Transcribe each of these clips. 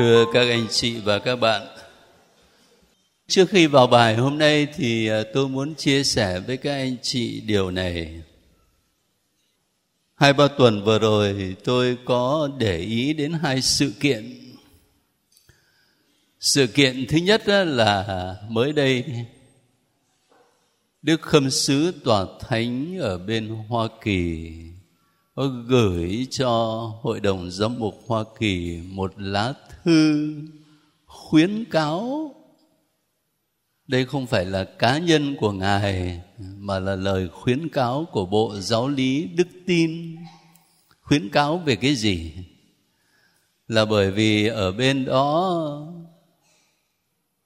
Thưa các anh chị và các bạn, trước khi vào bài hôm nay thì à, tôi muốn chia sẻ với các anh chị điều này. Hai ba tuần vừa rồi tôi có để ý đến hai sự kiện. Sự kiện thứ nhất là mới đây Đức Khâm Sứ Tòa Thánh ở bên Hoa Kỳ có gửi cho Hội đồng Giám mục Hoa Kỳ một lá thư khuyến cáo. Đây không phải là cá nhân của ngài, mà là lời khuyến cáo của bộ giáo lý đức tin. Khuyến cáo về cái gì? Là bởi vì ở bên đó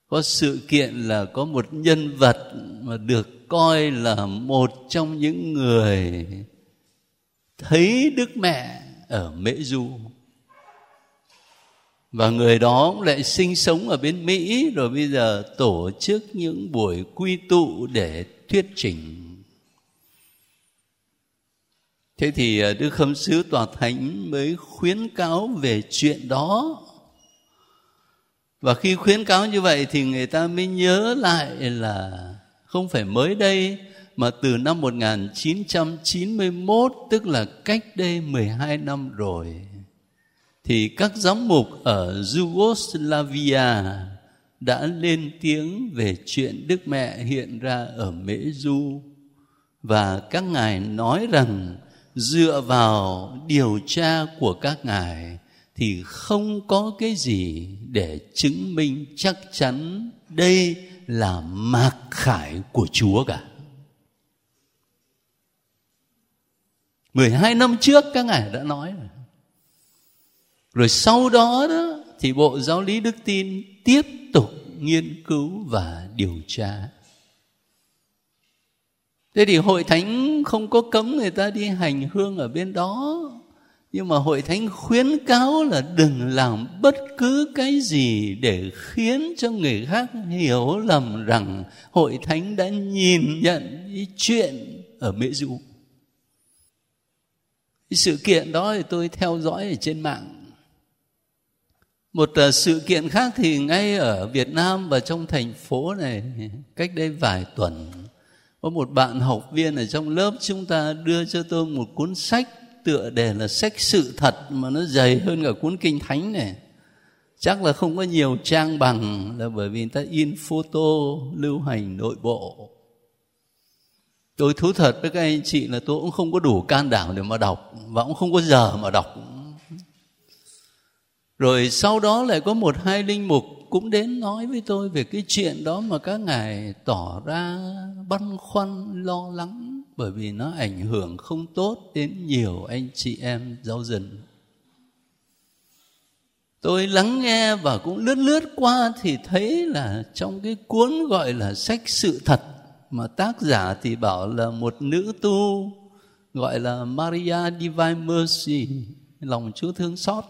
có sự kiện là có một nhân vật mà được coi là một trong những người thấy đức mẹ ở mễ du và người đó cũng lại sinh sống ở bên mỹ, rồi bây giờ tổ chức những buổi quy tụ để thuyết trình. Thế thì à, đức khâm sứ tòa thánh mới khuyến cáo về chuyện đó. Và khi khuyến cáo như vậy thì người ta mới nhớ lại là không phải mới đây, mà từ năm 1991 tức là cách đây 12 năm rồi thì các giám mục ở Yugoslavia đã lên tiếng về chuyện Đức Mẹ hiện ra ở Mễ Du và các ngài nói rằng dựa vào điều tra của các ngài thì không có cái gì để chứng minh chắc chắn đây là mạc khải của Chúa cả. 12 năm trước các ngài đã nói rồi rồi sau đó đó, thì bộ giáo lý đức tin tiếp tục nghiên cứu và điều tra. Thế thì hội thánh không có cấm người ta đi hành hương ở bên đó. Nhưng mà hội thánh khuyến cáo là đừng làm bất cứ cái gì để khiến cho người khác hiểu lầm rằng hội thánh đã nhìn nhận cái chuyện ở mễ du. Sự kiện đó thì tôi theo dõi ở trên mạng một ờ, sự kiện khác thì ngay ở Việt Nam và trong thành phố này, cách đây vài tuần, có một bạn học viên ở trong lớp chúng ta đưa cho tôi một cuốn sách tựa đề là sách sự thật mà nó dày hơn cả cuốn kinh thánh này. Chắc là không có nhiều trang bằng là bởi vì người ta in photo lưu hành nội bộ. Tôi thú thật với các anh chị là tôi cũng không có đủ can đảm để mà đọc và cũng không có giờ mà đọc rồi sau đó lại có một hai linh mục cũng đến nói với tôi về cái chuyện đó mà các ngài tỏ ra băn khoăn, lo lắng, bởi vì nó ảnh hưởng không tốt đến nhiều anh chị em giáo dân. Tôi lắng nghe và cũng lướt lướt qua thì thấy là trong cái cuốn gọi là sách sự thật mà tác giả thì bảo là một nữ tu gọi là Maria Divine Mercy, lòng Chúa thương xót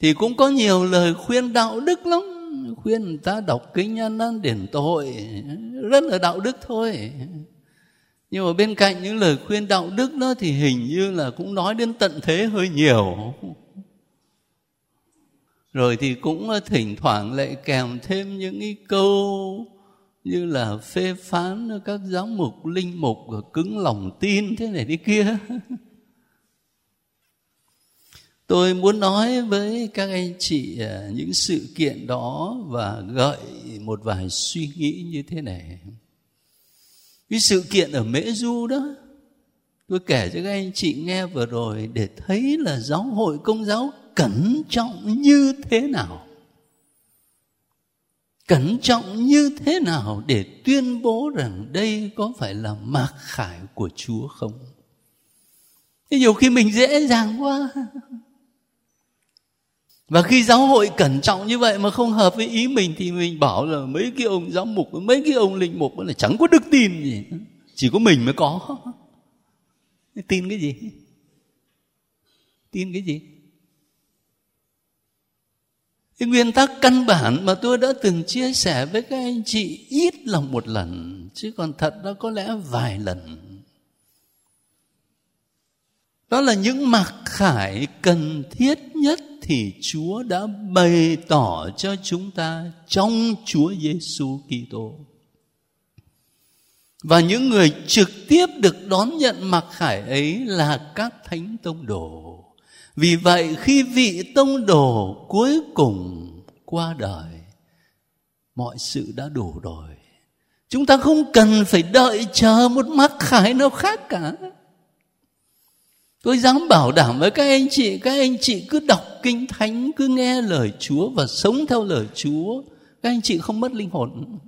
thì cũng có nhiều lời khuyên đạo đức lắm. Khuyên người ta đọc kinh an ăn điển tội, rất là đạo đức thôi. Nhưng mà bên cạnh những lời khuyên đạo đức đó thì hình như là cũng nói đến tận thế hơi nhiều. Rồi thì cũng thỉnh thoảng lại kèm thêm những cái câu như là phê phán các giáo mục linh mục, cứng lòng tin thế này thế kia tôi muốn nói với các anh chị à, những sự kiện đó và gợi một vài suy nghĩ như thế này. Cái sự kiện ở mễ du đó, tôi kể cho các anh chị nghe vừa rồi để thấy là giáo hội công giáo cẩn trọng như thế nào. Cẩn trọng như thế nào để tuyên bố rằng đây có phải là mạc khải của chúa không? Nhiều khi mình dễ dàng quá và khi giáo hội cẩn trọng như vậy mà không hợp với ý mình thì mình bảo là mấy cái ông giáo mục, mấy cái ông linh mục là chẳng có đức tin gì. Chỉ có mình mới có. Tin cái gì? Tin cái gì? Cái nguyên tắc căn bản mà tôi đã từng chia sẻ với các anh chị ít là một lần, chứ còn thật đó có lẽ vài lần đó là những mặc khải cần thiết nhất thì Chúa đã bày tỏ cho chúng ta trong Chúa Giêsu Kitô. Và những người trực tiếp được đón nhận mặc khải ấy là các thánh tông đồ. Vì vậy khi vị tông đồ cuối cùng qua đời, mọi sự đã đủ rồi. Chúng ta không cần phải đợi chờ một mặc khải nào khác cả. Tôi dám bảo đảm với các anh chị, các anh chị cứ đọc kinh thánh, cứ nghe lời Chúa và sống theo lời Chúa, các anh chị không mất linh hồn.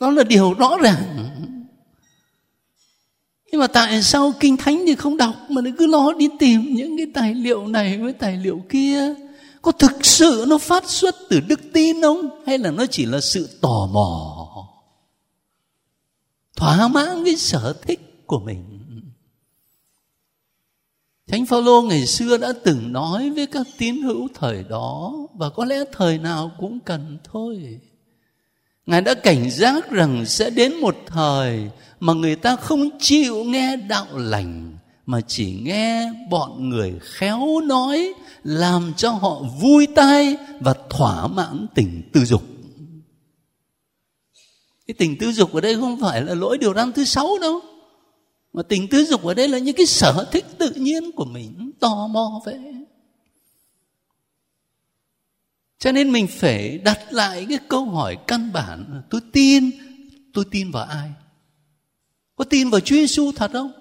Đó là điều rõ ràng. Nhưng mà tại sao kinh thánh thì không đọc mà cứ lo đi tìm những cái tài liệu này với tài liệu kia? Có thực sự nó phát xuất từ đức tin không? Hay là nó chỉ là sự tò mò? Thỏa mãn cái sở thích của mình. Thánh Phaolô ngày xưa đã từng nói với các tín hữu thời đó, và có lẽ thời nào cũng cần thôi. Ngài đã cảnh giác rằng sẽ đến một thời mà người ta không chịu nghe đạo lành, mà chỉ nghe bọn người khéo nói, làm cho họ vui tai và thỏa mãn tình tư dục. Cái tình tư dục ở đây không phải là lỗi điều răn thứ sáu đâu mà tình tư dục ở đây là những cái sở thích tự nhiên của mình, tò mò vậy cho nên mình phải đặt lại cái câu hỏi căn bản tôi tin tôi tin vào ai? Có tin vào Chúa Giêsu thật không?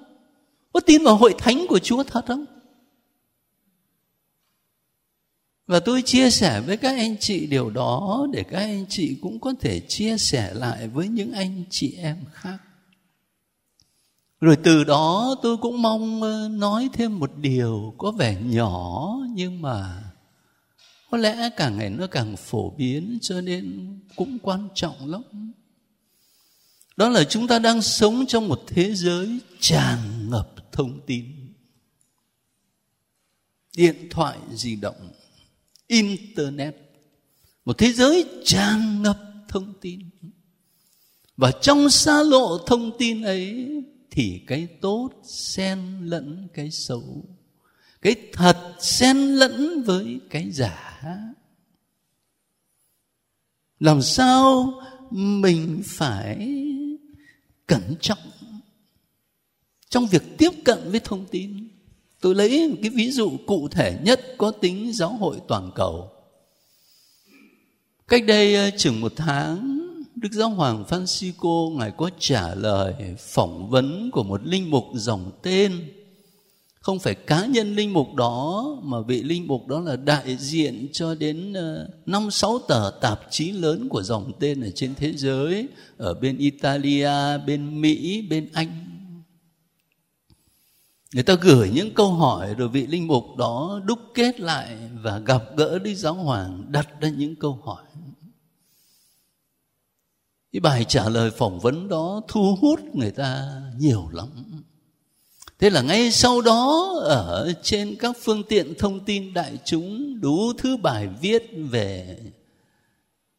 Có tin vào hội thánh của Chúa thật không? Và tôi chia sẻ với các anh chị điều đó để các anh chị cũng có thể chia sẻ lại với những anh chị em khác rồi từ đó tôi cũng mong ờ, nói thêm một điều có vẻ nhỏ nhưng mà có lẽ càng ngày nó càng phổ biến cho nên cũng quan trọng lắm. Đó là chúng ta đang sống trong một thế giới tràn ngập thông tin. Điện thoại di động, internet, một thế giới tràn ngập thông tin. Và trong xa lộ thông tin ấy thì cái tốt xen lẫn cái xấu. Cái thật xen lẫn với cái giả. Làm sao mình phải cẩn trọng trong việc tiếp cận với thông tin? Tôi lấy một cái ví dụ cụ thể nhất có tính giáo hội toàn cầu. Cách đây ờ, chừng một tháng Đức Giáo Hoàng Francisco Ngài có trả lời phỏng vấn của một linh mục dòng tên không phải cá nhân linh mục đó mà vị linh mục đó là đại diện cho đến ờ, năm sáu tờ tạp chí lớn của dòng tên ở trên thế giới ở bên Italia, bên Mỹ, bên Anh. Người ta gửi những câu hỏi rồi vị linh mục đó đúc kết lại và gặp gỡ Đức Giáo Hoàng đặt ra những câu hỏi cái bài trả lời phỏng vấn đó thu hút người ta nhiều lắm. Thế là ngay sau đó, ở trên các phương tiện thông tin đại chúng, đủ thứ bài viết về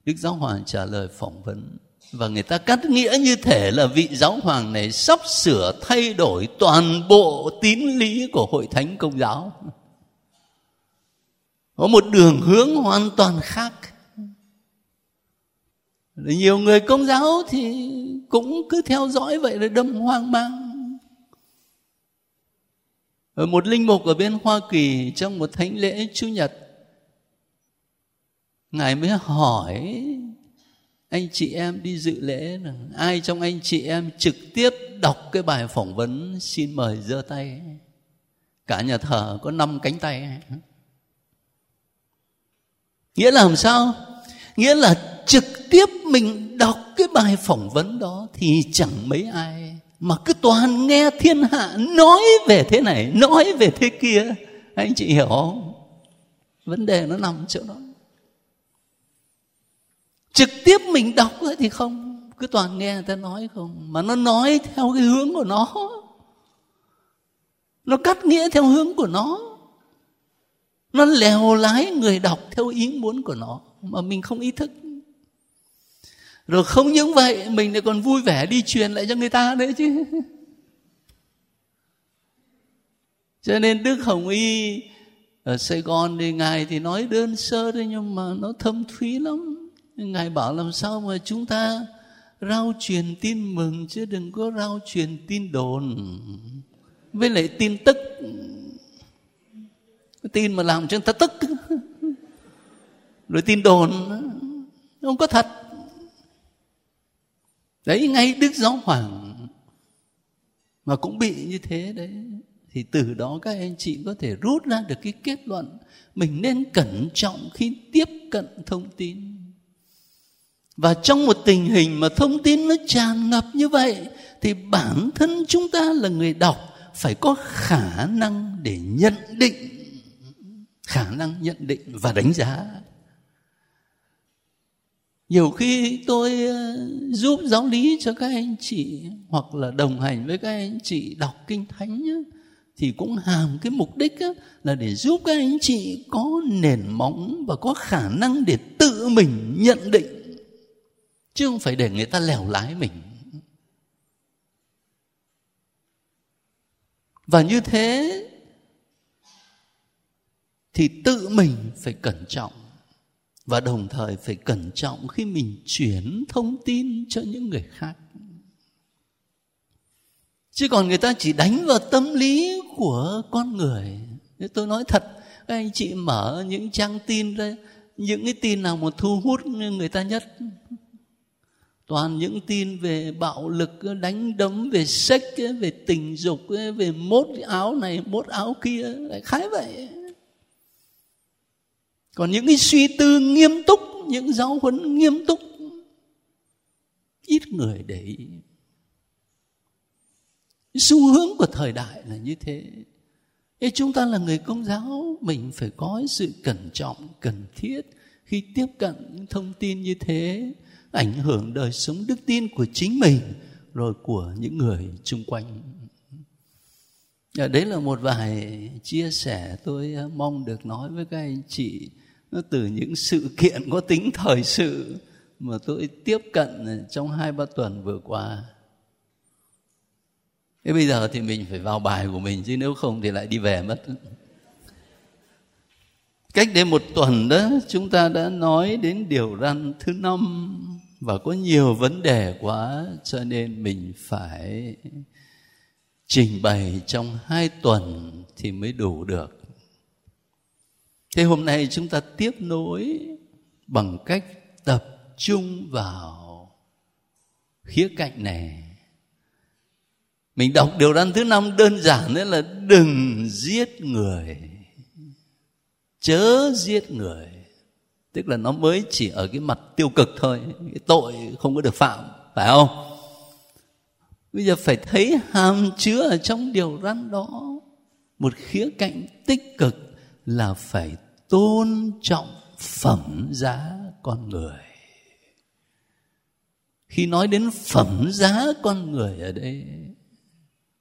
đức giáo hoàng trả lời phỏng vấn. Và người ta cắt nghĩa như thể là vị giáo hoàng này sắp sửa thay đổi toàn bộ tín lý của hội thánh công giáo. Có một đường hướng hoàn toàn khác nhiều người công giáo thì cũng cứ theo dõi vậy là đâm hoang mang. Ở một linh mục ở bên hoa kỳ, trong một thánh lễ chủ nhật, ngài mới hỏi anh chị em đi dự lễ là ai trong anh chị em trực tiếp đọc cái bài phỏng vấn xin mời giơ tay. Cả nhà thờ có năm cánh tay. Nghĩa là làm sao? Nghĩa là trực tiếp mình đọc cái bài phỏng vấn đó thì chẳng mấy ai. Mà cứ toàn nghe thiên hạ nói về thế này, nói về thế kia. Anh chị hiểu không? Vấn đề nó nằm chỗ đó. Trực tiếp mình đọc thì không, cứ toàn nghe người ta nói không. Mà nó nói theo cái hướng của nó. Nó cắt nghĩa theo hướng của nó. Nó lèo lái người đọc theo ý muốn của nó, mà mình không ý thức rồi không những vậy, mình lại còn vui vẻ đi truyền lại cho người ta nữa chứ. Cho nên đức hồng y ở sài gòn thì ngài thì nói đơn sơ thôi, nhưng mà nó thâm thúy lắm. Ngài bảo làm sao mà chúng ta rao truyền tin mừng chứ đừng có rao truyền tin đồn. Với lại tin tức. Tin mà làm cho người ta tức. Rồi tin đồn. Không có thật đấy, ngay đức giáo hoàng mà cũng bị như thế đấy. Thì từ đó các anh chị có thể rút ra được cái kết luận mình nên cẩn trọng khi tiếp cận thông tin. Và trong một tình hình mà thông tin nó tràn ngập như vậy, thì bản thân chúng ta là người đọc phải có khả năng để nhận định. Khả năng nhận định và đánh giá nhiều khi tôi ờ, giúp giáo lý cho các anh chị hoặc là đồng hành với các anh chị đọc kinh thánh nhé, thì cũng hàm cái mục đích á, là để giúp các anh chị có nền móng và có khả năng để tự mình nhận định chứ không phải để người ta lèo lái mình. Và như thế thì tự mình phải cẩn trọng và đồng thời phải cẩn trọng khi mình chuyển thông tin cho những người khác. Chứ còn người ta chỉ đánh vào tâm lý của con người. Tôi nói thật, các anh chị mở những trang tin ra những cái tin nào mà thu hút người ta nhất? Toàn những tin về bạo lực, đánh đấm, về sex, về tình dục, về mốt áo này, mốt áo kia, lại khái vậy còn những cái suy tư nghiêm túc những giáo huấn nghiêm túc ít người để ý. Xu hướng của thời đại là như thế. Ê, chúng ta là người công giáo mình phải có sự cẩn trọng cần thiết khi tiếp cận những thông tin như thế ảnh hưởng đời sống đức tin của chính mình rồi của những người chung quanh. Dạ, đấy là một vài chia sẻ tôi ờ, mong được nói với các anh chị nó từ những sự kiện có tính thời sự mà tôi tiếp cận trong hai, ba tuần vừa qua. Thế bây giờ thì mình phải vào bài của mình, chứ nếu không thì lại đi về mất. Cách đây một tuần đó, chúng ta đã nói đến điều răn thứ năm và có nhiều vấn đề quá, cho nên mình phải trình bày trong hai tuần thì mới đủ được thế hôm nay chúng ta tiếp nối bằng cách tập trung vào khía cạnh này. Mình đọc điều răn thứ năm đơn giản đấy là đừng giết người, chớ giết người. Tức là nó mới chỉ ở cái mặt tiêu cực thôi, cái tội không có được phạm, phải không? Bây giờ phải thấy hàm chứa ở trong điều răn đó một khía cạnh tích cực là phải tôn trọng phẩm giá con người. Khi nói đến phẩm giá con người ở đây,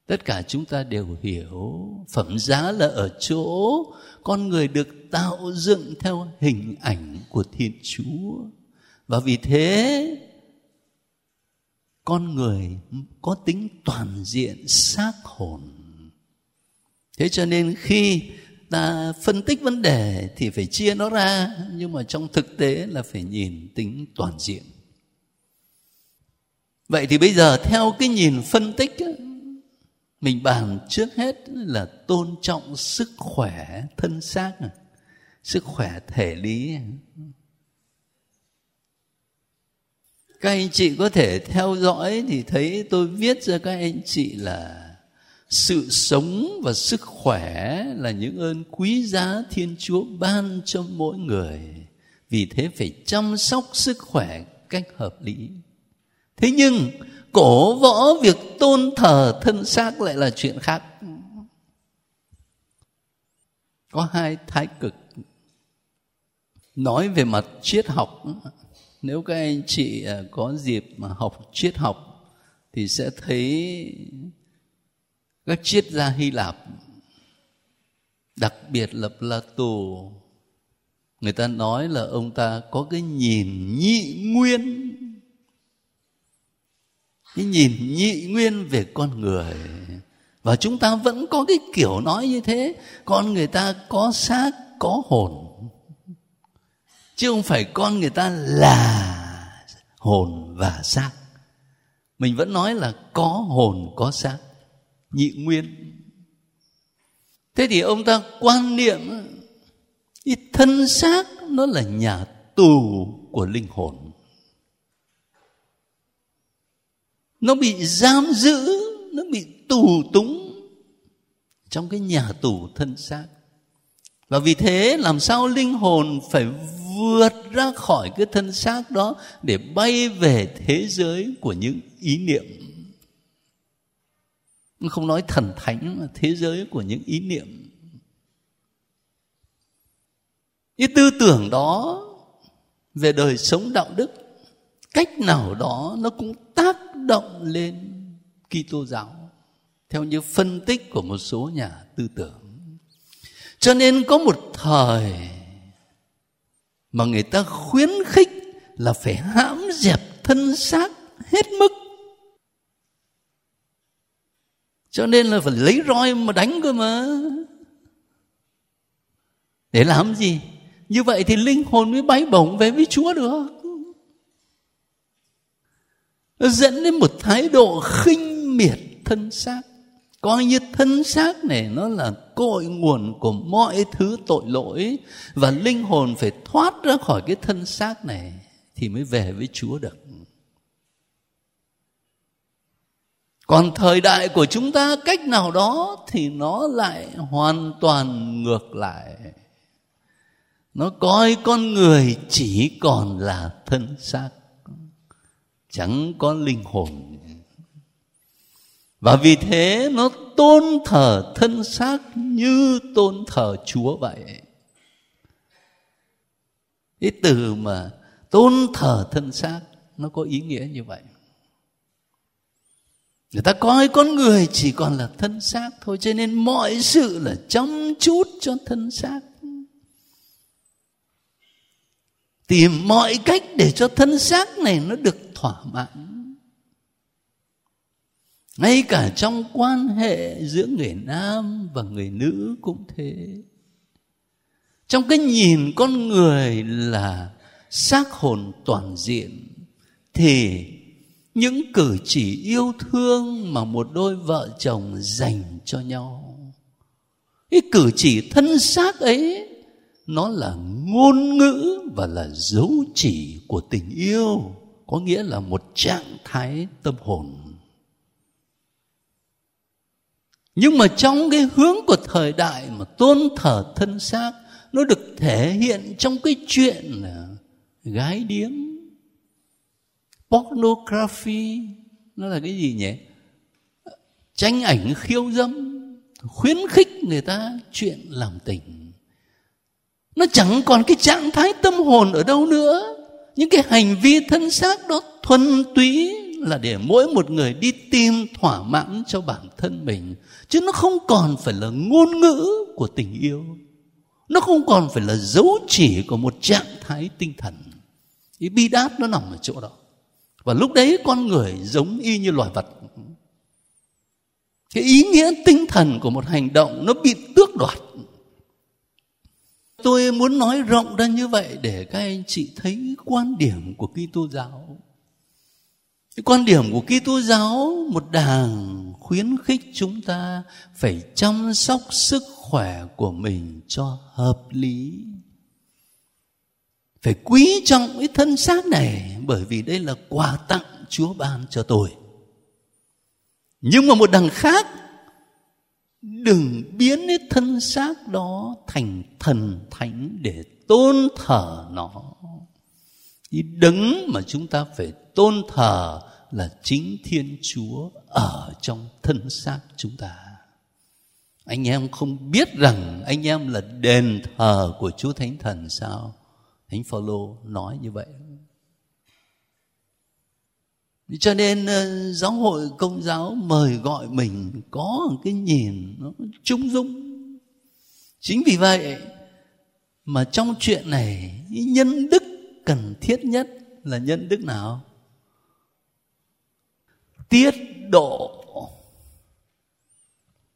tất cả chúng ta đều hiểu phẩm giá là ở chỗ con người được tạo dựng theo hình ảnh của thiên chúa. Và vì thế, con người có tính toàn diện, xác hồn. Thế cho nên khi ta phân tích vấn đề thì phải chia nó ra, nhưng mà trong thực tế là phải nhìn tính toàn diện. Vậy thì bây giờ theo cái nhìn phân tích mình bàn trước hết là tôn trọng sức khỏe thân xác sức khỏe thể lý các anh chị có thể theo dõi thì thấy tôi viết cho các anh chị là sự sống và sức khỏe là những ơn quý giá thiên chúa ban cho mỗi người. Vì thế phải chăm sóc sức khỏe cách hợp lý. Thế nhưng, cổ võ việc tôn thờ thân xác lại là chuyện khác. Có hai thái cực. Nói về mặt triết học, nếu các anh chị à, có dịp mà học triết học thì sẽ thấy các triết gia hy lạp, đặc biệt là plato, người ta nói là ông ta có cái nhìn nhị nguyên. Cái nhìn nhị nguyên về con người. Và chúng ta vẫn có cái kiểu nói như thế, con người ta có xác, có hồn. Chứ không phải con người ta là hồn và xác. Mình vẫn nói là có hồn, có xác nhị nguyên. Thế thì ông ta quan niệm cái thân xác nó là nhà tù của linh hồn. Nó bị giam giữ, nó bị tù túng trong cái nhà tù thân xác. Và vì thế làm sao linh hồn phải vượt ra khỏi cái thân xác đó để bay về thế giới của những ý niệm? Không nói thần thánh, mà thế giới của những ý niệm cái tư tưởng đó về đời sống đạo đức, cách nào đó nó cũng tác động lên Kitô giáo, theo như phân tích của một số nhà tư tưởng. Cho nên có một thời mà người ta khuyến khích là phải hãm dẹp thân xác hết mức. Cho nên là phải lấy roi mà đánh cơ mà. Để làm gì? Như vậy thì linh hồn mới bay bổng về với Chúa được. Nó dẫn đến một thái độ khinh miệt thân xác. Coi như thân xác này nó là cội nguồn của mọi thứ tội lỗi và linh hồn phải thoát ra khỏi cái thân xác này thì mới về với Chúa được. Còn thời đại của chúng ta cách nào đó thì nó lại hoàn toàn ngược lại. Nó coi con người chỉ còn là thân xác, chẳng có linh hồn. Và vì thế nó tôn thờ thân xác như tôn thờ chúa vậy. Cái từ mà tôn thờ thân xác nó có ý nghĩa như vậy người ta coi con người chỉ còn là thân xác thôi, cho nên mọi sự là chăm chút cho thân xác. Tìm mọi cách để cho thân xác này nó được thỏa mãn. Ngay cả trong quan hệ giữa người nam và người nữ cũng thế. Trong cái nhìn con người là xác hồn toàn diện, thì những cử chỉ yêu thương mà một đôi vợ chồng dành cho nhau. Cái cử chỉ thân xác ấy, nó là ngôn ngữ và là dấu chỉ của tình yêu, có nghĩa là một trạng thái tâm hồn. Nhưng mà trong cái hướng của thời đại mà tôn thờ thân xác, nó được thể hiện trong cái chuyện gái điếm pornography. Nó là cái gì nhỉ? Tranh ảnh khiêu dâm, khuyến khích người ta chuyện làm tình. Nó chẳng còn cái trạng thái tâm hồn ở đâu nữa. Những cái hành vi thân xác đó thuần túy là để mỗi một người đi tìm thỏa mãn cho bản thân mình. Chứ nó không còn phải là ngôn ngữ của tình yêu. Nó không còn phải là dấu chỉ của một trạng thái tinh thần. Cái bi đát nó nằm ở chỗ đó và lúc đấy con người giống y như loài vật cái ý nghĩa tinh thần của một hành động nó bị tước đoạt tôi muốn nói rộng ra như vậy để các anh chị thấy quan điểm của Kitô giáo. Cái quan điểm của Kitô giáo, một đảng khuyến khích chúng ta phải chăm sóc sức khỏe của mình cho hợp lý. Phải quý trọng cái thân xác này, bởi vì đây là quà tặng Chúa ban cho tôi. Nhưng mà một đằng khác, đừng biến cái thân xác đó thành thần thánh để tôn thờ nó. Cái đấng mà chúng ta phải tôn thờ là chính thiên chúa ở trong thân xác chúng ta. Anh em không biết rằng anh em là đền thờ của chúa thánh thần sao? Thánh phaolô nói như vậy. Cho nên ờ, giáo hội công giáo mời gọi mình có một cái nhìn nó trung dung. Chính vì vậy mà trong chuyện này nhân đức cần thiết nhất là nhân đức nào? Tiết độ.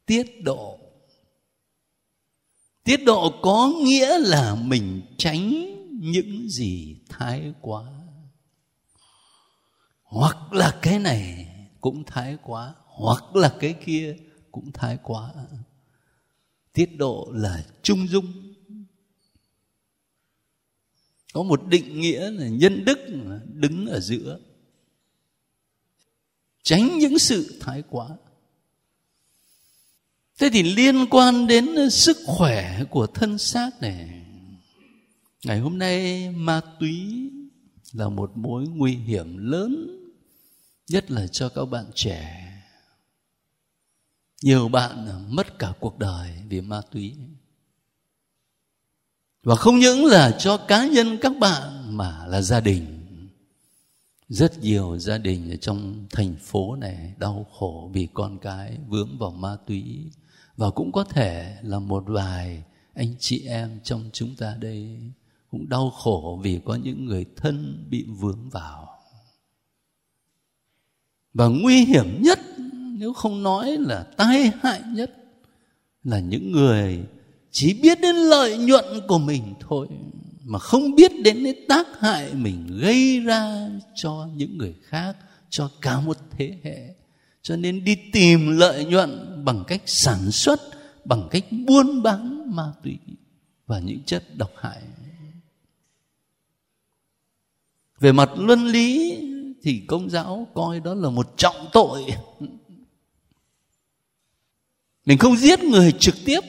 Tiết độ. Tiết độ có nghĩa là mình tránh những gì thái quá. Hoặc là cái này cũng thái quá, hoặc là cái kia cũng thái quá. Tiết độ là trung dung. Có một định nghĩa là nhân đức đứng ở giữa. Tránh những sự thái quá. Thế thì liên quan đến sức khỏe của thân xác này ngày hôm nay, ma túy là một mối nguy hiểm lớn, nhất là cho các bạn trẻ. Nhiều bạn mất cả cuộc đời vì ma túy. Và không những là cho cá nhân các bạn mà là gia đình. Rất nhiều gia đình ở trong thành phố này đau khổ vì con cái vướng vào ma túy. Và cũng có thể là một vài anh chị em trong chúng ta đây cũng đau khổ vì có những người thân bị vướng vào. Và nguy hiểm nhất, nếu không nói là tai hại nhất, là những người chỉ biết đến lợi nhuận của mình thôi, mà không biết đến cái tác hại mình gây ra cho những người khác, cho cả một thế hệ. Cho nên đi tìm lợi nhuận bằng cách sản xuất, bằng cách buôn bán ma túy và những chất độc hại về mặt luân lý thì công giáo coi đó là một trọng tội. Mình không giết người trực tiếp,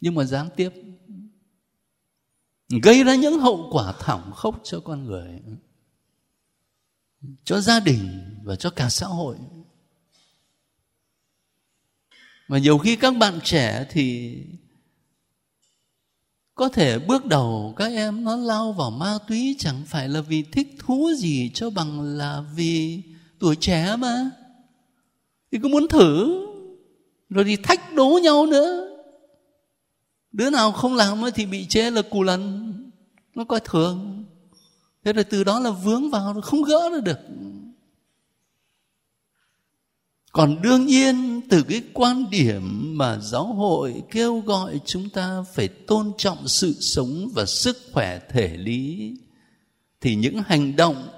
nhưng mà gián tiếp. Gây ra những hậu quả thảm khốc cho con người, cho gia đình và cho cả xã hội. Mà nhiều khi các bạn trẻ thì có thể bước đầu các em nó lao vào ma túy, chẳng phải là vì thích thú gì cho bằng là vì tuổi trẻ mà. Thì cứ muốn thử, rồi thì thách đố nhau nữa. Đứa nào không làm thì bị chê là cù lần nó coi thường. Thế rồi từ đó là vướng vào, không gỡ được còn đương nhiên, từ cái quan điểm mà giáo hội kêu gọi chúng ta phải tôn trọng sự sống và sức khỏe thể lý, thì những hành động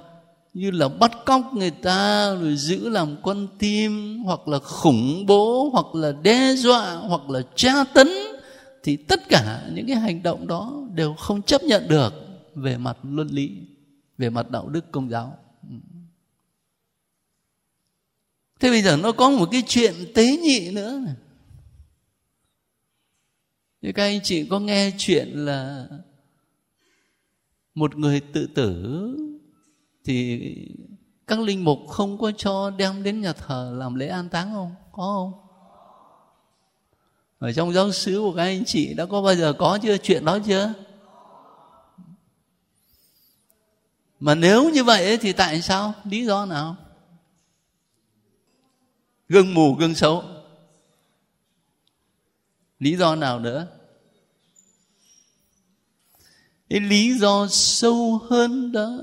như là bắt cóc người ta, rồi giữ làm con tim, hoặc là khủng bố, hoặc là đe dọa, hoặc là tra tấn, thì tất cả những cái hành động đó đều không chấp nhận được về mặt luân lý, về mặt đạo đức công giáo. Thế bây giờ nó có một cái chuyện tế nhị nữa thì các anh chị có nghe chuyện là một người tự tử thì các linh mục không có cho đem đến nhà thờ làm lễ an táng không? Có không? Ở trong giáo sứ của các anh chị đã có bao giờ có chưa? Chuyện đó chưa? Mà nếu như vậy thì tại sao? Lý do nào? Gương mù, gương xấu. Lý do nào nữa? Cái lý do sâu hơn đó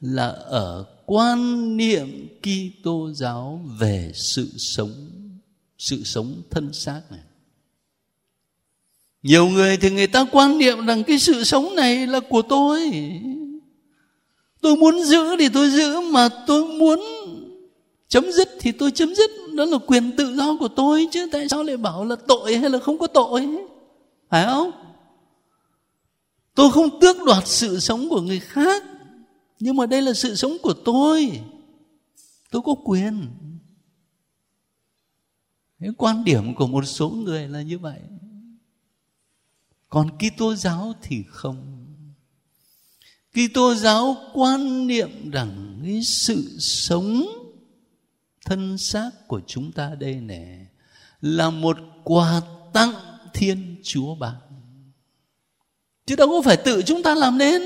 là ở quan niệm Kitô giáo về sự sống sự sống thân xác này. Nhiều người thì người ta quan niệm rằng cái sự sống này là của tôi. Tôi muốn giữ thì tôi giữ, mà tôi muốn chấm dứt thì tôi chấm dứt. Đó là quyền tự do của tôi chứ. Tại sao lại bảo là tội hay là không có tội? Phải không? Tôi không tước đoạt sự sống của người khác. Nhưng mà đây là sự sống của tôi. Tôi có quyền. Cái quan điểm của một số người là như vậy. Còn Kitô giáo thì không. Kitô giáo quan niệm rằng cái sự sống thân xác của chúng ta đây nè, là một quà tặng Thiên Chúa ban. Chứ đâu có phải tự chúng ta làm nên.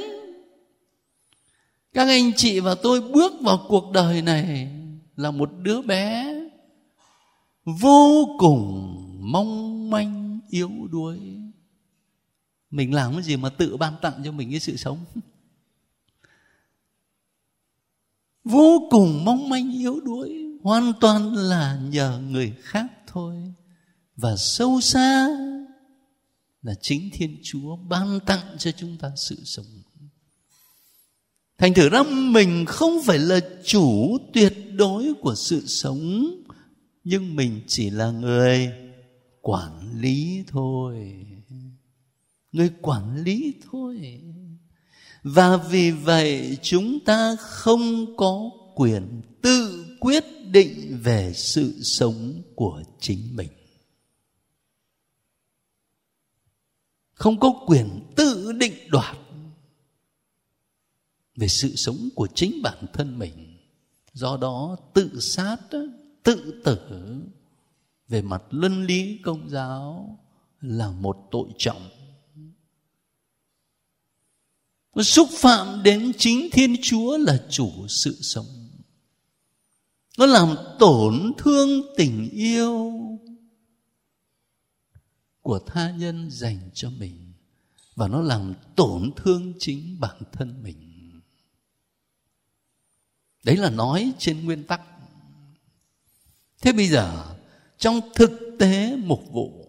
Các anh chị và tôi bước vào cuộc đời này là một đứa bé vô cùng mong manh, yếu đuối mình làm cái gì mà tự ban tặng cho mình cái sự sống vô cùng mong manh, yếu đuối hoàn toàn là nhờ người khác thôi. Và sâu xa là chính thiên chúa ban tặng cho chúng ta sự sống. Thành thử ra mình không phải là chủ tuyệt đối của sự sống, nhưng mình chỉ là người quản lý thôi. Người quản lý thôi. Và vì vậy chúng ta không có quyền tự quyết định về sự sống của chính mình. Không có quyền tự định đoạt về sự sống của chính bản thân mình. Do đó tự sát, tự tử về mặt luân lý công giáo là một tội trọng. Xúc phạm đến chính thiên chúa là chủ sự sống nó làm tổn thương tình yêu của tha nhân dành cho mình và nó làm tổn thương chính bản thân mình. Đấy là nói trên nguyên tắc. Thế bây giờ, trong thực tế mục vụ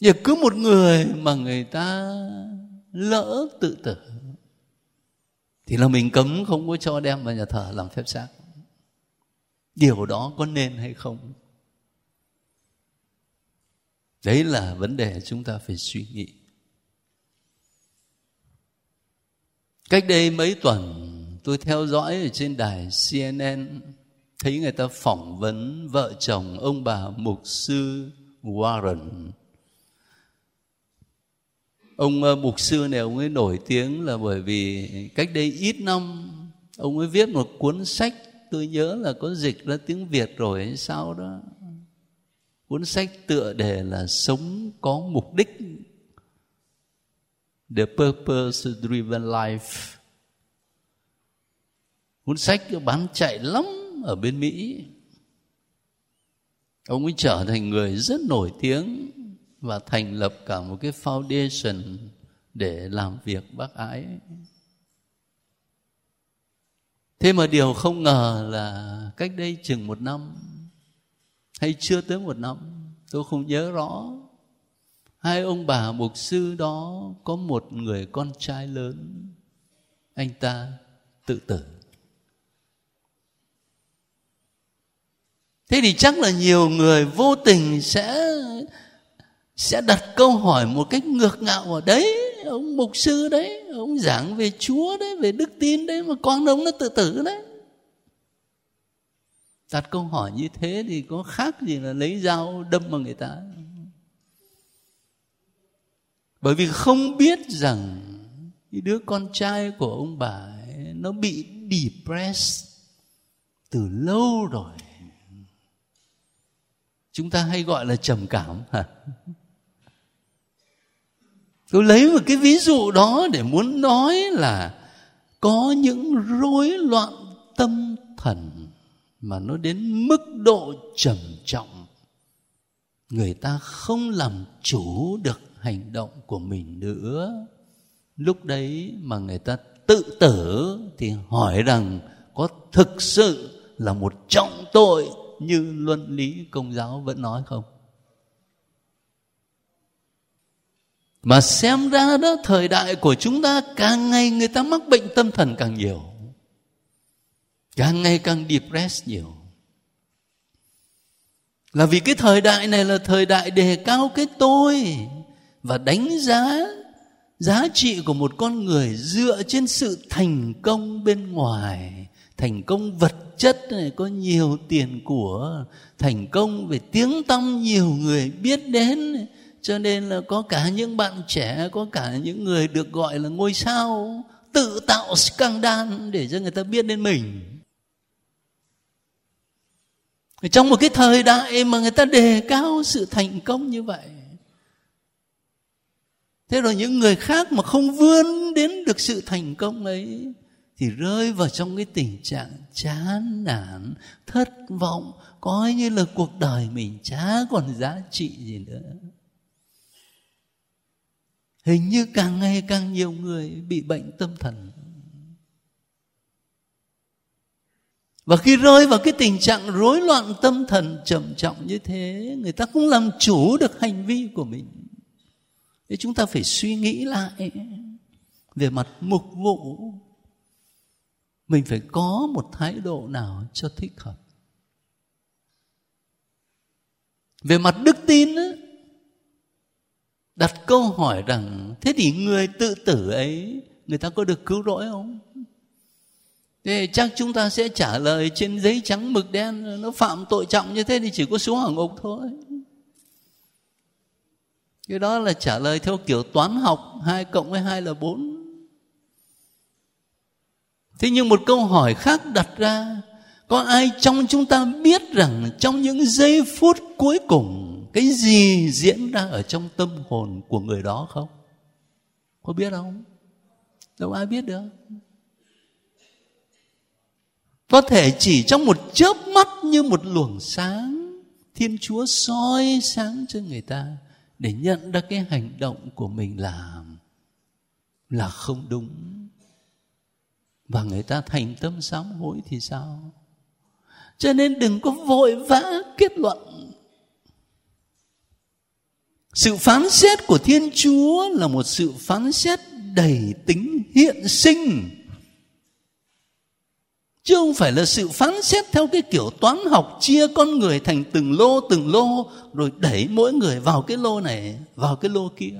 và cứ một người mà người ta lỡ tự tử thì là mình cấm không có cho đem vào nhà thờ làm phép xác. Điều đó có nên hay không? Đấy là vấn đề chúng ta phải suy nghĩ. Cách đây mấy tuần, tôi theo dõi ở trên đài cnn thấy người ta phỏng vấn vợ chồng ông bà mục sư warren ông ờ, mục sư này, ông ấy nổi tiếng là bởi vì cách đây ít năm, ông ấy viết một cuốn sách, tôi nhớ là có dịch ra tiếng việt rồi hay sao đó. Cuốn sách tựa đề là sống có mục đích. The purpose driven life. Cuốn sách bán chạy lắm ở bên mỹ. Ông ấy trở thành người rất nổi tiếng và thành lập cả một cái foundation để làm việc bác ái. Thế mà điều không ngờ là cách đây chừng một năm, hay chưa tới một năm, tôi không nhớ rõ, hai ông bà mục sư đó có một người con trai lớn, anh ta tự tử. Thế thì chắc là nhiều người vô tình sẽ sẽ đặt câu hỏi một cách ngược ngạo ở đấy. Ông mục sư đấy ông giảng về chúa đấy về đức tin đấy mà con ông nó tự tử đấy. Đặt câu hỏi như thế thì có khác gì là lấy dao đâm vào người ta. Bởi vì không biết rằng cái đứa con trai của ông bà ấy, nó bị depressed từ lâu rồi. Chúng ta hay gọi là trầm cảm hả? Tôi lấy một cái ví dụ đó để muốn nói là có những rối loạn tâm thần mà nó đến mức độ trầm trọng. Người ta không làm chủ được hành động của mình nữa. Lúc đấy mà người ta tự tử thì hỏi rằng có thực sự là một trọng tội như luân lý công giáo vẫn nói không? Mà xem ra đó, thời đại của chúng ta, càng ngày người ta mắc bệnh tâm thần càng nhiều. Càng ngày càng depressed nhiều. Là vì cái thời đại này là thời đại đề cao cái tôi và đánh giá giá trị của một con người dựa trên sự thành công bên ngoài. Thành công vật chất này, có nhiều tiền của. Thành công về tiếng tăm, nhiều người biết đến cho nên là có cả những bạn trẻ, có cả những người được gọi là ngôi sao tự tạo scandal để cho người ta biết đến mình. Trong một cái thời đại mà người ta đề cao sự thành công như vậy, thế rồi những người khác mà không vươn đến được sự thành công ấy, thì rơi vào trong cái tình trạng chán nản, thất vọng, coi như là cuộc đời mình chả còn giá trị gì nữa hình như càng ngày càng nhiều người bị bệnh tâm thần. Và khi rơi vào cái tình trạng rối loạn tâm thần trầm trọng như thế người ta không làm chủ được hành vi của mình. Thế chúng ta phải suy nghĩ lại về mặt mục vụ. Mình phải có một thái độ nào cho thích hợp. Về mặt đức tin ấy, đặt câu hỏi rằng, thế thì người tự tử ấy, người ta có được cứu rỗi không? Thế chắc chúng ta sẽ trả lời trên giấy trắng mực đen, nó phạm tội trọng như thế thì chỉ có xuống hỏa ngục thôi. Cái đó là trả lời theo kiểu toán học hai cộng với hai là bốn. Thế nhưng một câu hỏi khác đặt ra, có ai trong chúng ta biết rằng trong những giây phút cuối cùng cái gì diễn ra ở trong tâm hồn của người đó không? Có biết không? Đâu ai biết được. Có thể chỉ trong một chớp mắt như một luồng sáng, thiên chúa soi sáng cho người ta để nhận ra cái hành động của mình làm là không đúng. Và người ta thành tâm sám hối thì sao? Cho nên đừng có vội vã kết luận sự phán xét của thiên chúa là một sự phán xét đầy tính hiện sinh. Chứ không phải là sự phán xét theo cái kiểu toán học chia con người thành từng lô từng lô, rồi đẩy mỗi người vào cái lô này, vào cái lô kia.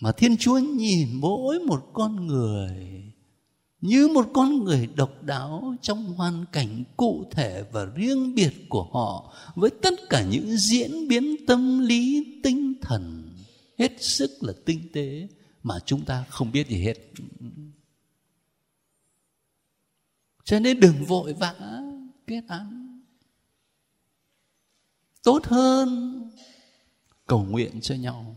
Mà thiên chúa nhìn mỗi một con người như một con người độc đáo trong hoàn cảnh cụ thể và riêng biệt của họ, với tất cả những diễn biến tâm lý, tinh thần. Hết sức là tinh tế mà chúng ta không biết gì hết. Cho nên đừng vội vã kết án. Tốt hơn, cầu nguyện cho nhau.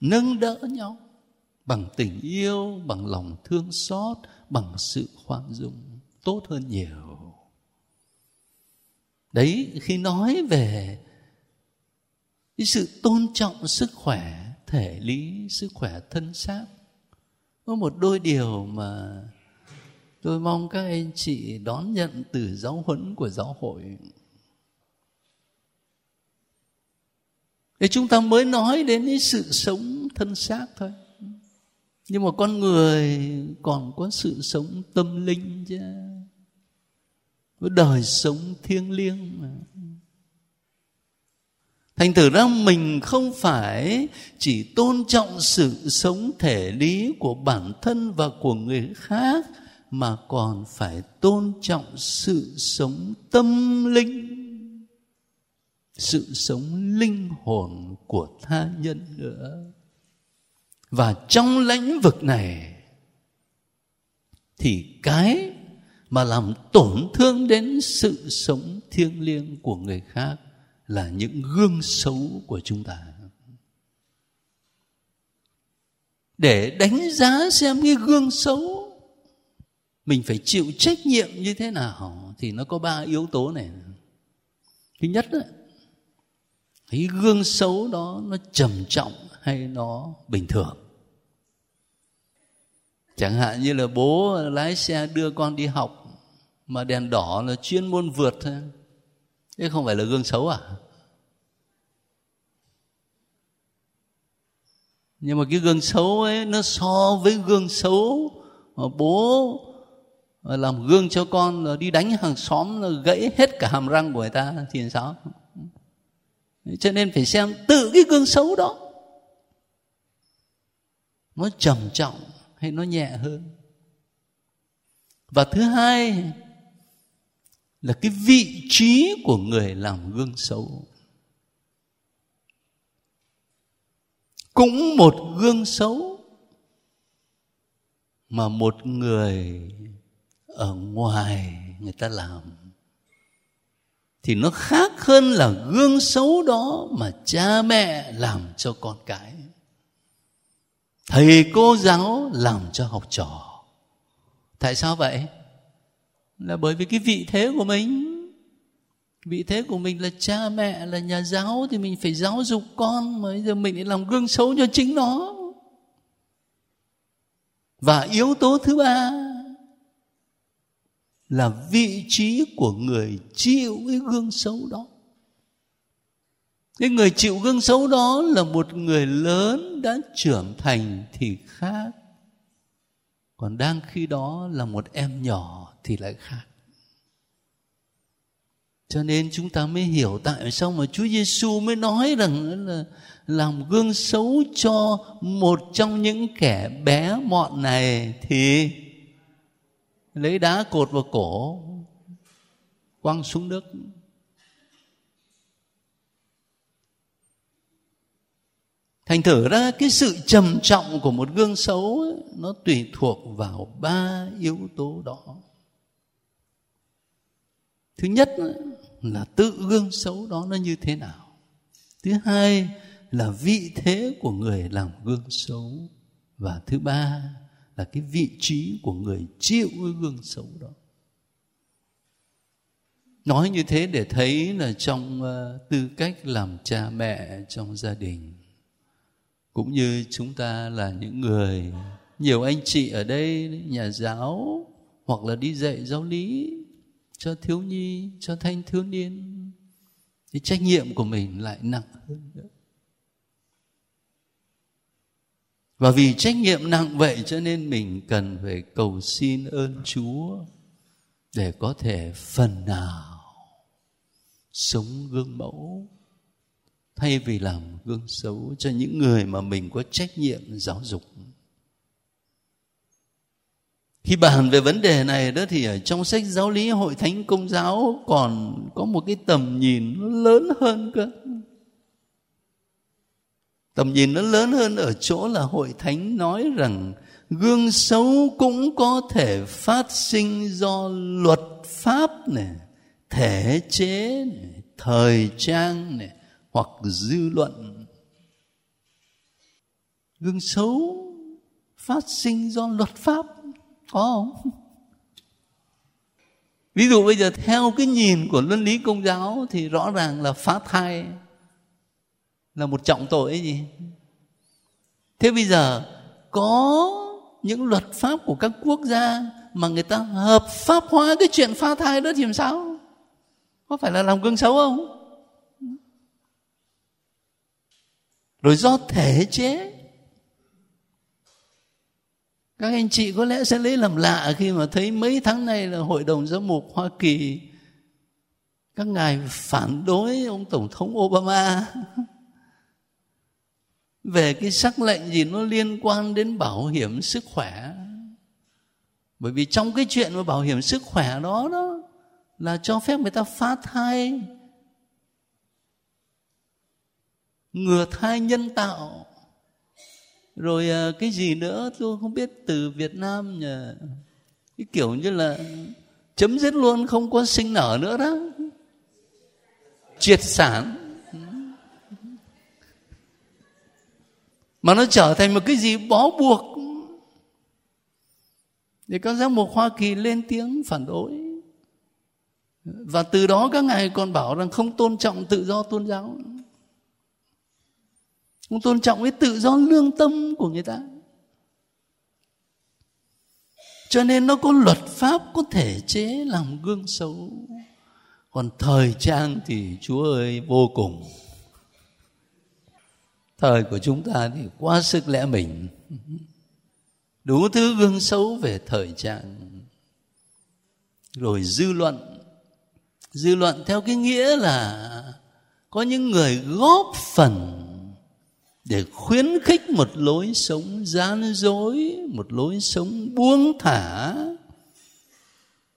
Nâng đỡ nhau bằng tình yêu, bằng lòng thương xót, bằng sự khoan dung, tốt hơn nhiều. Đấy, khi nói về cái sự tôn trọng sức khỏe thể lý, sức khỏe thân xác, có một đôi điều mà tôi mong các anh chị đón nhận từ giáo huấn của giáo hội. Để chúng ta mới nói đến cái sự sống thân xác thôi nhưng mà con người còn có sự sống tâm linh chứ. Có đời sống thiêng liêng mà. Thành thử ra mình không phải chỉ tôn trọng sự sống thể lý của bản thân và của người khác, mà còn phải tôn trọng sự sống tâm linh, sự sống linh hồn của tha nhân nữa và trong lĩnh vực này thì cái mà làm tổn thương đến sự sống thiêng liêng của người khác là những gương xấu của chúng ta. Để đánh giá xem cái gương xấu mình phải chịu trách nhiệm như thế nào thì nó có ba yếu tố này. Thứ nhất đó, cái gương xấu đó nó trầm trọng hay nó bình thường? Chẳng hạn như là bố lái xe đưa con đi học mà đèn đỏ là chuyên môn vượt thôi. Thế không phải là gương xấu à? Nhưng mà cái gương xấu ấy, nó so với gương xấu mà bố làm gương cho con là đi đánh hàng xóm là gãy hết cả hàm răng của người ta thì làm sao? Cho nên phải xem tự cái gương xấu đó. Nó trầm trọng hay nó nhẹ hơn? Và thứ hai là cái vị trí của người làm gương xấu. Cũng một gương xấu mà một người ở ngoài người ta làm, thì nó khác hơn là gương xấu đó mà cha mẹ làm cho con cái thầy cô giáo làm cho học trò. Tại sao vậy? Là bởi vì cái vị thế của mình. Vị thế của mình là cha mẹ, là nhà giáo thì mình phải giáo dục con, mà bây giờ mình lại làm gương xấu cho chính nó. Và yếu tố thứ ba là vị trí của người chịu cái gương xấu đó cái người chịu gương xấu đó là một người lớn đã trưởng thành thì khác. Còn đang khi đó là một em nhỏ thì lại khác. Cho nên chúng ta mới hiểu tại sao mà Chúa Giêsu mới nói rằng là làm gương xấu cho một trong những kẻ bé mọn này thì lấy đá cột vào cổ, quăng xuống nước. Thành thử ra cái sự trầm trọng của một gương xấu ấy, nó tùy thuộc vào ba yếu tố đó. Thứ nhất là tự gương xấu đó nó như thế nào? Thứ hai là vị thế của người làm gương xấu. Và thứ ba là cái vị trí của người chịu cái gương xấu đó. Nói như thế để thấy là trong uh, tư cách làm cha mẹ trong gia đình cũng như chúng ta là những người, nhiều anh chị ở đây, nhà giáo, hoặc là đi dạy giáo lý cho thiếu nhi, cho thanh thiếu niên, thì trách nhiệm của mình lại nặng hơn nữa. Và vì trách nhiệm nặng vậy cho nên mình cần phải cầu xin ơn chúa để có thể phần nào sống gương mẫu thay vì làm gương xấu cho những người mà mình có trách nhiệm giáo dục. Khi bàn về vấn đề này đó thì ở trong sách giáo lý hội thánh công giáo còn có một cái tầm nhìn nó lớn hơn cơ. Tầm nhìn nó lớn hơn ở chỗ là hội thánh nói rằng gương xấu cũng có thể phát sinh do luật pháp này thể chế này thời trang này hoặc dư luận. Gương xấu phát sinh do luật pháp, có không? Ví dụ bây giờ theo cái nhìn của luân lý công giáo thì rõ ràng là phá thai là một trọng tội ấy gì thế bây giờ có những luật pháp của các quốc gia mà người ta hợp pháp hóa cái chuyện phá thai đó thì làm sao? Có phải là làm gương xấu không? Rồi do thể chế. Các anh chị có lẽ sẽ lấy làm lạ khi mà thấy mấy tháng nay là hội đồng giám mục hoa kỳ, các ngài phản đối ông tổng thống obama. Về cái sắc lệnh gì nó liên quan đến bảo hiểm sức khỏe. Bởi vì trong cái chuyện mà bảo hiểm sức khỏe đó đó là cho phép người ta phá thai ngừa thai nhân tạo. Rồi à, cái gì nữa tôi không biết, từ Việt Nam nhờ. Cái kiểu như là chấm dứt luôn, không có sinh nở nữa đó. Triệt sản. Mà nó trở thành một cái gì bó buộc. Thì các giám mục Hoa Kỳ lên tiếng phản đối. Và từ đó các ngài còn bảo rằng không tôn trọng tự do tôn giáo không tôn trọng cái tự do lương tâm của người ta. Cho nên nó có luật pháp có thể chế làm gương xấu. Còn thời trang thì, chúa ơi, vô cùng. Thời của chúng ta thì quá sức lẽ mình. Đủ thứ gương xấu về thời trang. Rồi dư luận. Dư luận theo cái nghĩa là có những người góp phần để khuyến khích một lối sống gian dối một lối sống buông thả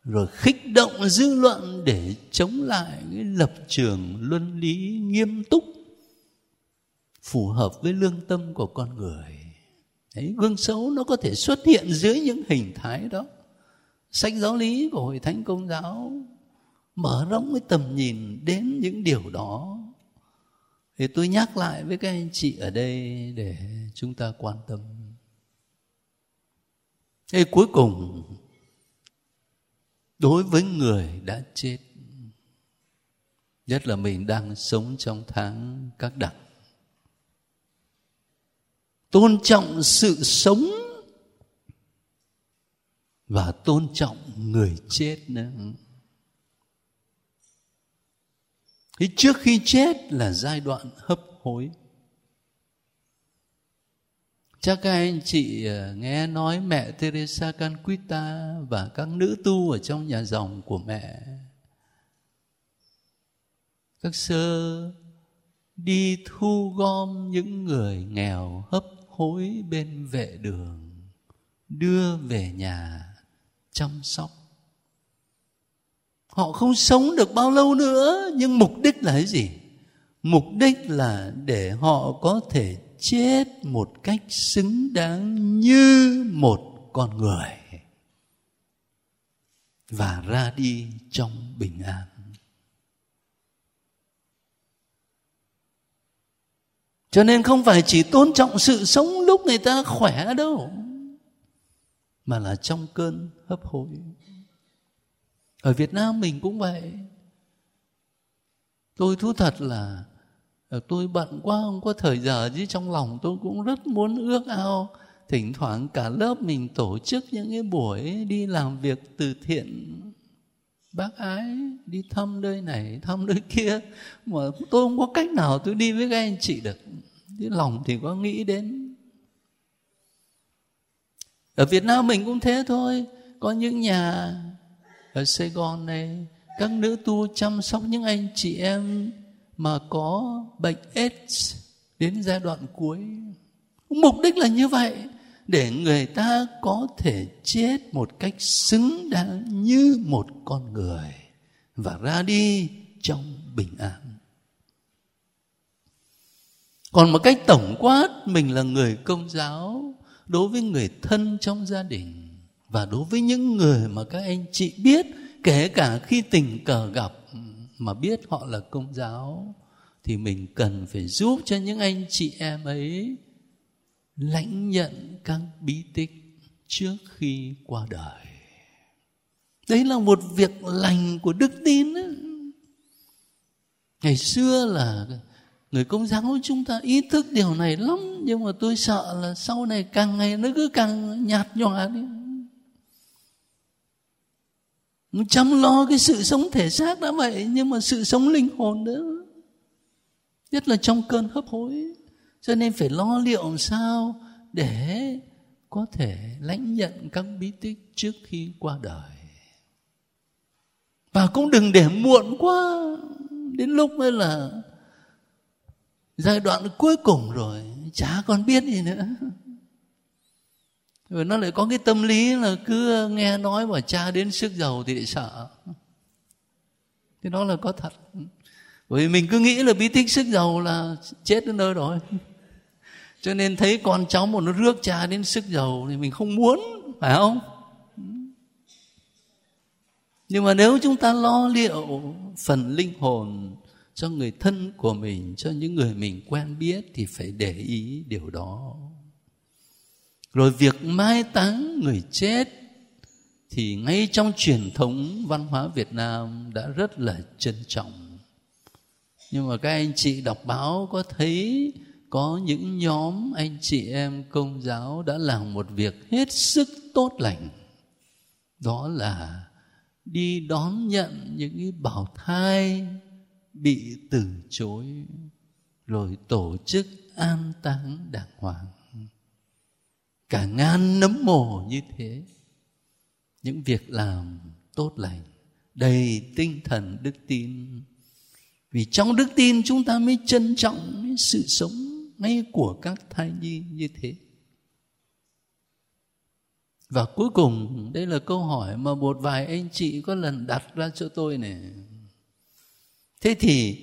rồi khích động dư luận để chống lại cái lập trường luân lý nghiêm túc phù hợp với lương tâm của con người. Đấy, gương xấu nó có thể xuất hiện dưới những hình thái đó. Sách giáo lý của hội thánh công giáo mở rộng cái tầm nhìn đến những điều đó thì tôi nhắc lại với các anh chị ở đây để chúng ta quan tâm. Thế cuối cùng, đối với người đã chết, nhất là mình đang sống trong tháng các đặc, tôn trọng sự sống và tôn trọng người chết nữa. Thì trước khi chết là giai đoạn hấp hối. Chắc các anh chị ờ, nghe nói mẹ Teresa Canquita và các nữ tu ở trong nhà dòng của mẹ, các sơ đi thu gom những người nghèo hấp hối bên vệ đường, đưa về nhà chăm sóc họ không sống được bao lâu nữa, nhưng mục đích là cái gì? Mục đích là để họ có thể chết một cách xứng đáng như một con người. Và ra đi trong bình an. Cho nên không phải chỉ tôn trọng sự sống lúc người ta khỏe đâu, mà là trong cơn hấp hối ở việt nam mình cũng vậy. Tôi thú thật là ờ, tôi bận quá, không có thời giờ chứ trong lòng tôi cũng rất muốn ước ao. Thỉnh thoảng cả lớp mình tổ chức những cái buổi đi làm việc từ thiện. Bác ái, đi thăm nơi này, thăm nơi kia. Mà tôi không có cách nào tôi đi với các anh chị được. Chứ lòng thì có nghĩ đến. Ở việt nam mình cũng thế thôi. Có những nhà ở sài gòn này, các nữ tu chăm sóc những anh chị em mà có bệnh AIDS đến giai đoạn cuối. Mục đích là như vậy, để người ta có thể chết một cách xứng đáng như một con người và ra đi trong bình an. Còn một cách tổng quát, mình là người công giáo đối với người thân trong gia đình và đối với những người mà các anh chị biết, kể cả khi tình cờ gặp mà biết họ là công giáo, thì mình cần phải giúp cho những anh chị em ấy lãnh nhận các bí tích trước khi qua đời đấy là một việc lành của đức tin ấy. ngày xưa là người công giáo chúng ta ý thức điều này lắm, nhưng mà tôi sợ là sau này càng ngày nó cứ càng nhạt nhòa đi chăm lo cái sự sống thể xác đã vậy, nhưng mà sự sống linh hồn nữa. Nhất là trong cơn hấp hối. Cho nên phải lo liệu làm sao để có thể lãnh nhận các bí tích trước khi qua đời. Và cũng đừng để muộn quá. Đến lúc ấy là giai đoạn cuối cùng rồi, chả còn biết gì nữa rồi nó lại có cái tâm lý là cứ nghe nói mà cha đến sức giàu thì lại sợ. Cái đó là có thật. Bởi vì mình cứ nghĩ là bí tích sức giàu là chết đến nơi rồi. Cho nên thấy con cháu một nó rước cha đến sức giàu thì mình không muốn, phải không? Nhưng mà nếu chúng ta lo liệu phần linh hồn cho người thân của mình, cho những người mình quen biết thì phải để ý điều đó rồi việc mai táng người chết thì ngay trong truyền thống văn hóa việt nam đã rất là trân trọng. Nhưng mà các anh chị đọc báo có thấy có những nhóm anh chị em công giáo đã làm một việc hết sức tốt lành. Đó là đi đón nhận những cái bảo thai bị từ chối, rồi tổ chức an táng đàng hoàng cả ngàn nấm mồ như thế. Những việc làm tốt lành, đầy tinh thần đức tin. Vì trong đức tin chúng ta mới trân trọng sự sống ngay của các thai nhi như thế. Và cuối cùng, đây là câu hỏi mà một vài anh chị có lần đặt ra cho tôi này thế thì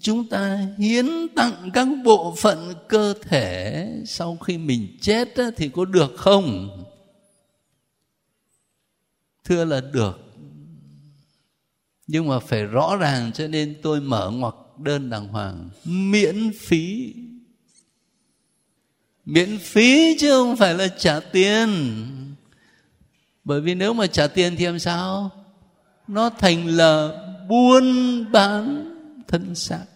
chúng ta hiến tặng các bộ phận cơ thể. Sau khi mình chết thì có được không? Thưa là được. Nhưng mà phải rõ ràng cho nên tôi mở ngoặc đơn đàng hoàng. Miễn phí. Miễn phí chứ không phải là trả tiền. Bởi vì nếu mà trả tiền thì làm sao? Nó thành là buôn bán thân xác.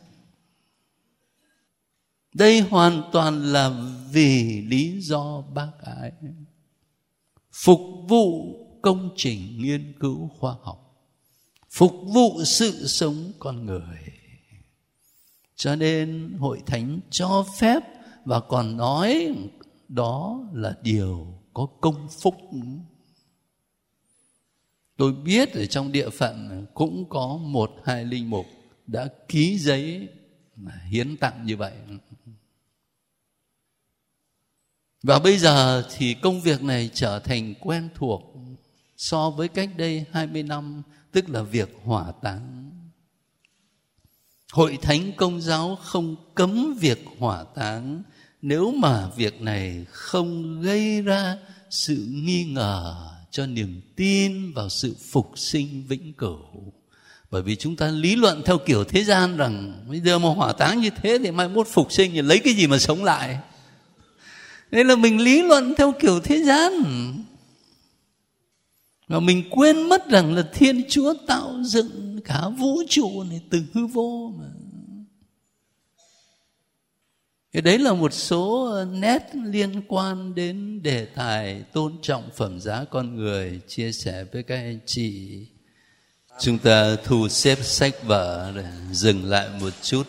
Đây hoàn toàn là vì lý do bác ái. Phục vụ công trình nghiên cứu khoa học. Phục vụ sự sống con người. Cho nên hội thánh cho phép và còn nói đó là điều có công phúc. Tôi biết ở trong địa phận cũng có một hai linh mục đã ký giấy hiến tặng như vậy và bây giờ thì công việc này trở thành quen thuộc so với cách đây 20 năm, tức là việc hỏa táng. Hội thánh công giáo không cấm việc hỏa táng nếu mà việc này không gây ra sự nghi ngờ cho niềm tin vào sự phục sinh vĩnh cửu. Bởi vì chúng ta lý luận theo kiểu thế gian rằng, bây giờ mà hỏa táng như thế thì mai mốt phục sinh thì lấy cái gì mà sống lại. Nên là mình lý luận theo kiểu thế gian. Và mình quên mất rằng là Thiên Chúa tạo dựng cả vũ trụ này từ hư vô mà. Thì đấy là một số nét liên quan đến đề tài tôn trọng phẩm giá con người chia sẻ với các anh chị. Chúng ta thu xếp sách vở để dừng lại một chút.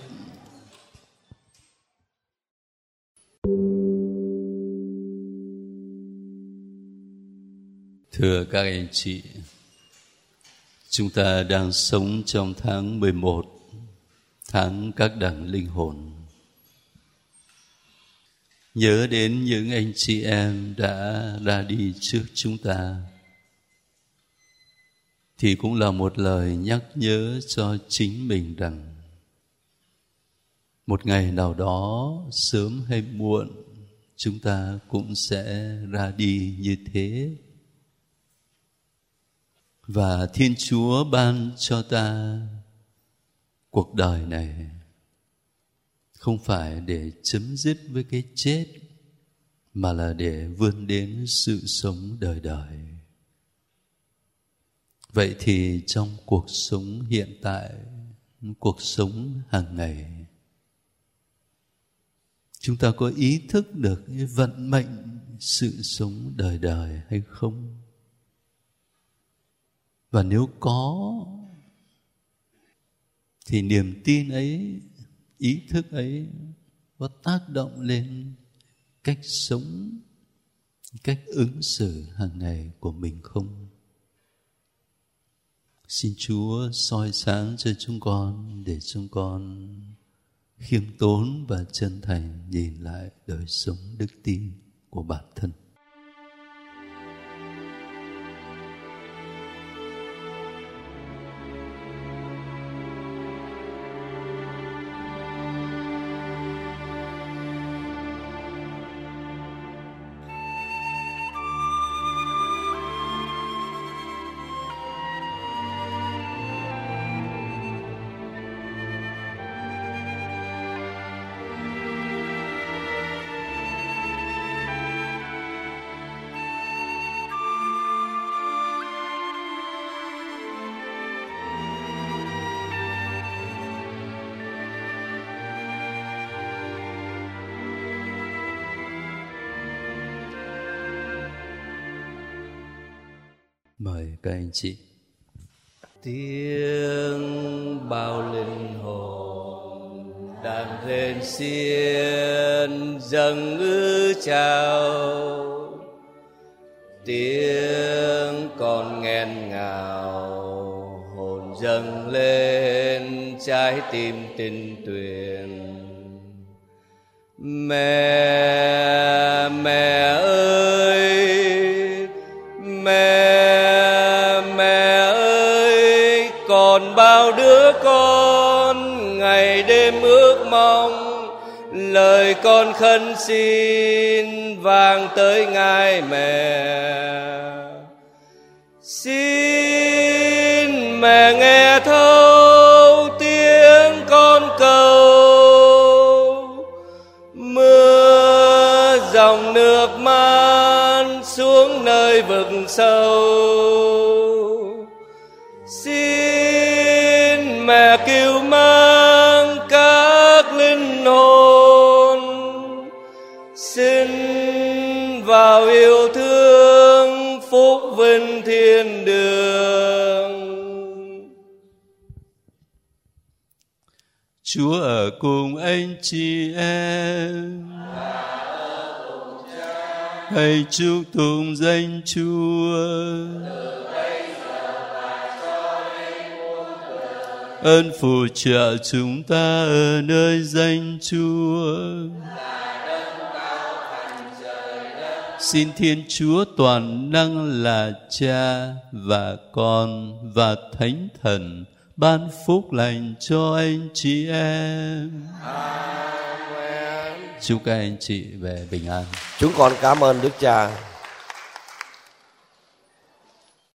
Thưa các anh chị, chúng ta đang sống trong tháng 11, tháng các đẳng linh hồn. Nhớ đến những anh chị em đã ra đi trước chúng ta, thì cũng là một lời nhắc nhớ cho chính mình rằng một ngày nào đó, sớm hay muộn, chúng ta cũng sẽ ra đi như thế. Và thiên chúa ban cho ta cuộc đời này không phải để chấm dứt với cái chết, mà là để vươn đến sự sống đời đời vậy thì trong cuộc sống hiện tại, cuộc sống hàng ngày, chúng ta có ý thức được cái vận mệnh, sự sống đời đời hay không? Và nếu có, thì niềm tin ấy, ý thức ấy có tác động lên cách sống, cách ứng xử hàng ngày của mình không? Xin chúa soi sáng cho chúng con để chúng con khiêm tốn và chân thành nhìn lại đời sống đức tin của bản thân. Mời lời con khấn xin vang tới ngài mẹ. Xin mẹ nghe thấu tiếng con cầu. Mưa dòng nước man xuống nơi vực sâu. Chúa ở cùng anh chị em. Hãy chúc tụng danh Chúa. Ơn phù trợ chúng ta ở nơi danh Chúa. Xin Thiên Chúa toàn năng là Cha và Con và Thánh Thần ban phúc lành cho anh chị em. Amen. Chúc các anh chị về bình an. Chúng con cảm ơn Đức Cha